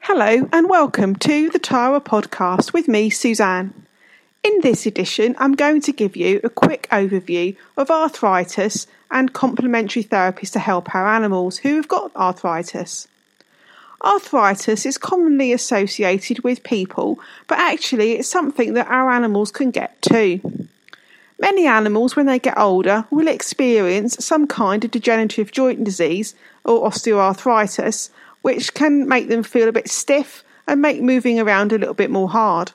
Hello and welcome to the Tara podcast with me, Suzanne. In this edition, I'm going to give you a quick overview of arthritis and complementary therapies to help our animals who have got arthritis. Arthritis is commonly associated with people, but actually, it's something that our animals can get too. Many animals, when they get older, will experience some kind of degenerative joint disease or osteoarthritis, which can make them feel a bit stiff and make moving around a little bit more hard.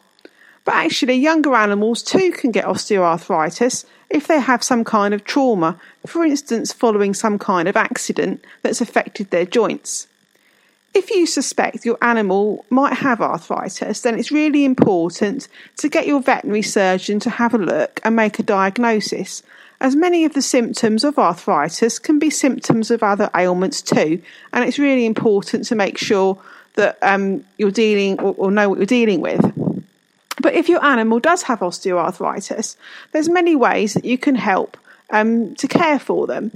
But actually, younger animals too can get osteoarthritis if they have some kind of trauma, for instance, following some kind of accident that's affected their joints. If you suspect your animal might have arthritis, then it's really important to get your veterinary surgeon to have a look and make a diagnosis, as many of the symptoms of arthritis can be symptoms of other ailments too, and it's really important to make sure that um, you're dealing or, or know what you're dealing with. But if your animal does have osteoarthritis, there's many ways that you can help um, to care for them.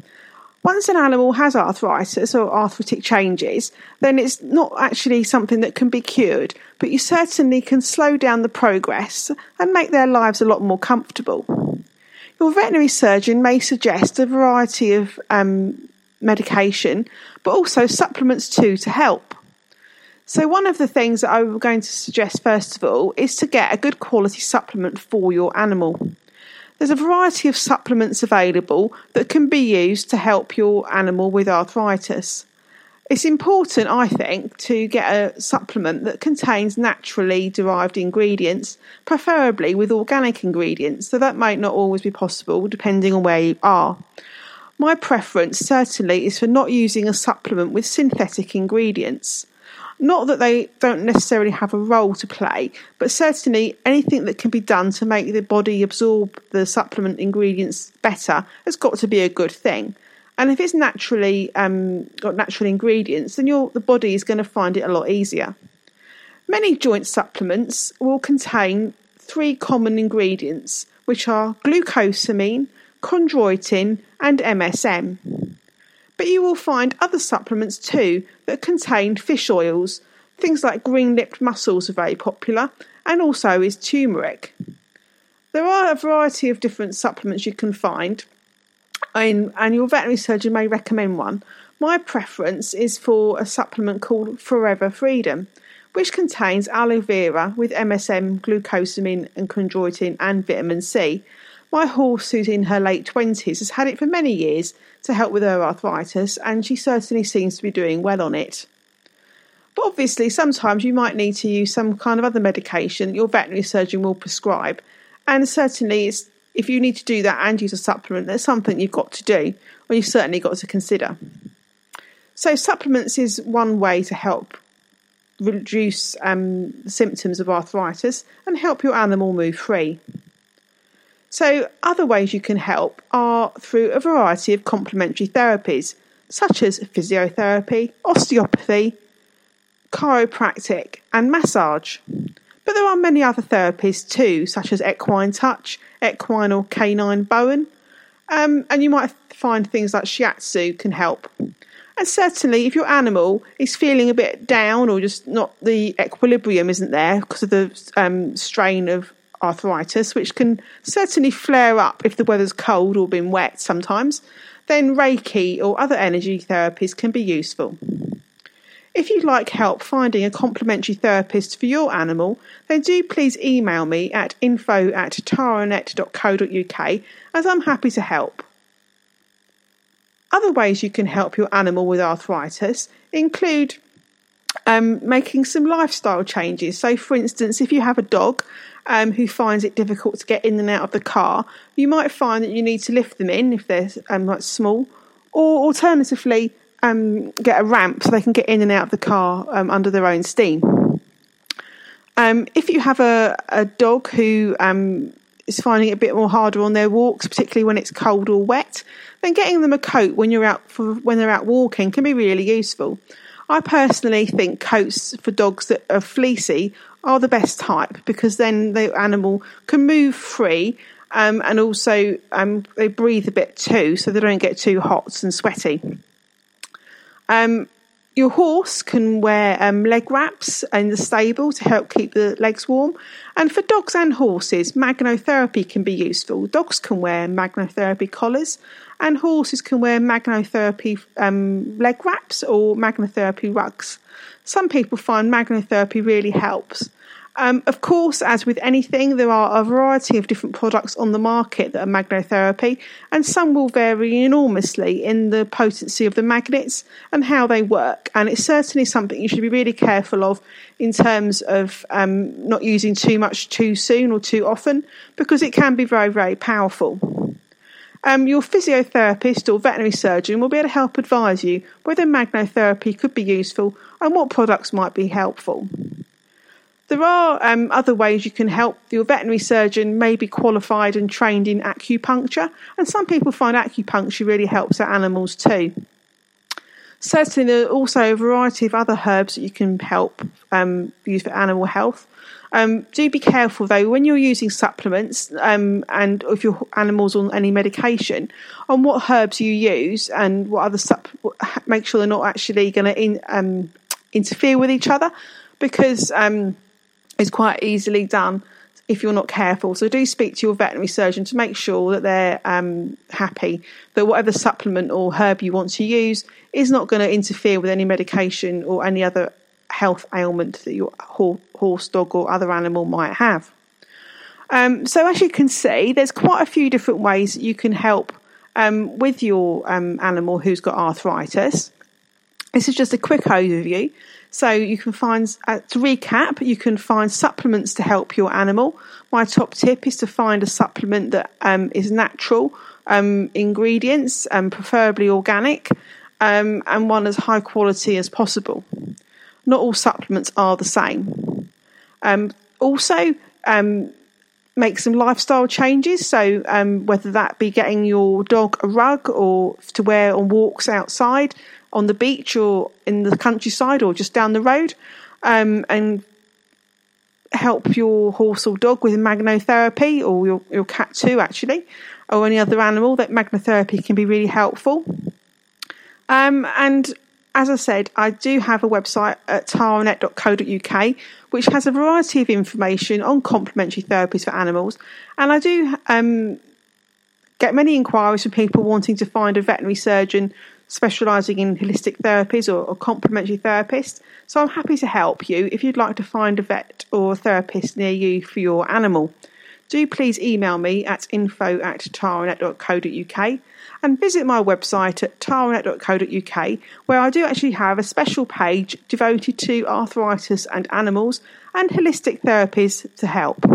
Once an animal has arthritis or arthritic changes, then it's not actually something that can be cured, but you certainly can slow down the progress and make their lives a lot more comfortable. Your veterinary surgeon may suggest a variety of um, medication, but also supplements too to help. So, one of the things that I'm going to suggest first of all is to get a good quality supplement for your animal. There's a variety of supplements available that can be used to help your animal with arthritis. It's important, I think, to get a supplement that contains naturally derived ingredients, preferably with organic ingredients, so that might not always be possible depending on where you are. My preference certainly is for not using a supplement with synthetic ingredients. Not that they don't necessarily have a role to play, but certainly anything that can be done to make the body absorb the supplement ingredients better has got to be a good thing. And if it's naturally um, got natural ingredients, then your the body is going to find it a lot easier. Many joint supplements will contain three common ingredients, which are glucosamine, chondroitin, and MSM. But you will find other supplements too that contain fish oils. Things like green lipped mussels are very popular, and also is turmeric. There are a variety of different supplements you can find, and, and your veterinary surgeon may recommend one. My preference is for a supplement called Forever Freedom, which contains aloe vera with MSM, glucosamine, and chondroitin, and vitamin C. My horse, who's in her late 20s, has had it for many years to help with her arthritis, and she certainly seems to be doing well on it. But obviously, sometimes you might need to use some kind of other medication your veterinary surgeon will prescribe, and certainly, if you need to do that and use a supplement, that's something you've got to do, or you've certainly got to consider. So, supplements is one way to help reduce um, symptoms of arthritis and help your animal move free. So, other ways you can help are through a variety of complementary therapies, such as physiotherapy, osteopathy, chiropractic, and massage. But there are many other therapies too, such as equine touch, equine or canine Bowen, um, and you might find things like shiatsu can help. And certainly, if your animal is feeling a bit down or just not the equilibrium isn't there because of the um, strain of arthritis, which can certainly flare up if the weather's cold or been wet sometimes, then Reiki or other energy therapies can be useful. If you'd like help finding a complementary therapist for your animal, then do please email me at info at taranet.co.uk as I'm happy to help. Other ways you can help your animal with arthritis include um, making some lifestyle changes. So, for instance, if you have a dog um, who finds it difficult to get in and out of the car, you might find that you need to lift them in if they're um, like small, or alternatively, um, get a ramp so they can get in and out of the car um, under their own steam. Um, if you have a, a dog who um, is finding it a bit more harder on their walks, particularly when it's cold or wet, then getting them a coat when you're out for when they're out walking can be really useful. I personally think coats for dogs that are fleecy are the best type because then the animal can move free um, and also um, they breathe a bit too, so they don't get too hot and sweaty. Um, your horse can wear um, leg wraps in the stable to help keep the legs warm. And for dogs and horses, magnotherapy can be useful. Dogs can wear magnotherapy collars, and horses can wear magnotherapy um, leg wraps or magnotherapy rugs. Some people find magnotherapy really helps. Um, of course, as with anything, there are a variety of different products on the market that are magnotherapy, and some will vary enormously in the potency of the magnets and how they work. And it's certainly something you should be really careful of in terms of um, not using too much too soon or too often, because it can be very, very powerful. Um, your physiotherapist or veterinary surgeon will be able to help advise you whether magnotherapy could be useful and what products might be helpful. There are um, other ways you can help. Your veterinary surgeon may be qualified and trained in acupuncture, and some people find acupuncture really helps their animals too. Certainly, there are also a variety of other herbs that you can help um, use for animal health. Um, do be careful though when you're using supplements um, and if your animal's on any medication, on what herbs you use and what other sup. Make sure they're not actually going to in, um, interfere with each other, because um, is quite easily done if you're not careful. So do speak to your veterinary surgeon to make sure that they're um, happy that whatever supplement or herb you want to use is not going to interfere with any medication or any other health ailment that your horse, dog, or other animal might have. Um, so as you can see, there's quite a few different ways you can help um, with your um, animal who's got arthritis. This is just a quick overview. So you can find, uh, to recap, you can find supplements to help your animal. My top tip is to find a supplement that um, is natural um, ingredients and um, preferably organic um, and one as high quality as possible. Not all supplements are the same. Um, also, um, make some lifestyle changes. So, whether that be getting your dog a rug or to wear on walks outside, on the beach or in the countryside or just down the road um, and help your horse or dog with magnotherapy or your, your cat too, actually, or any other animal, that magnotherapy can be really helpful. Um, and as I said, I do have a website at taranet.co.uk which has a variety of information on complementary therapies for animals. And I do um, get many inquiries from people wanting to find a veterinary surgeon specialising in holistic therapies or, or complementary therapists. So I'm happy to help you if you'd like to find a vet or a therapist near you for your animal. Do please email me at info at taranet.co.uk and visit my website at taranet.co.uk where I do actually have a special page devoted to arthritis and animals and holistic therapies to help.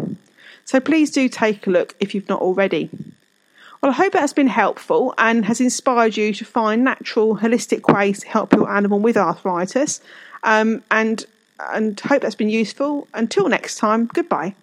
So please do take a look if you've not already. Well, I hope that's been helpful and has inspired you to find natural, holistic ways to help your animal with arthritis. Um, and and hope that's been useful. Until next time, goodbye.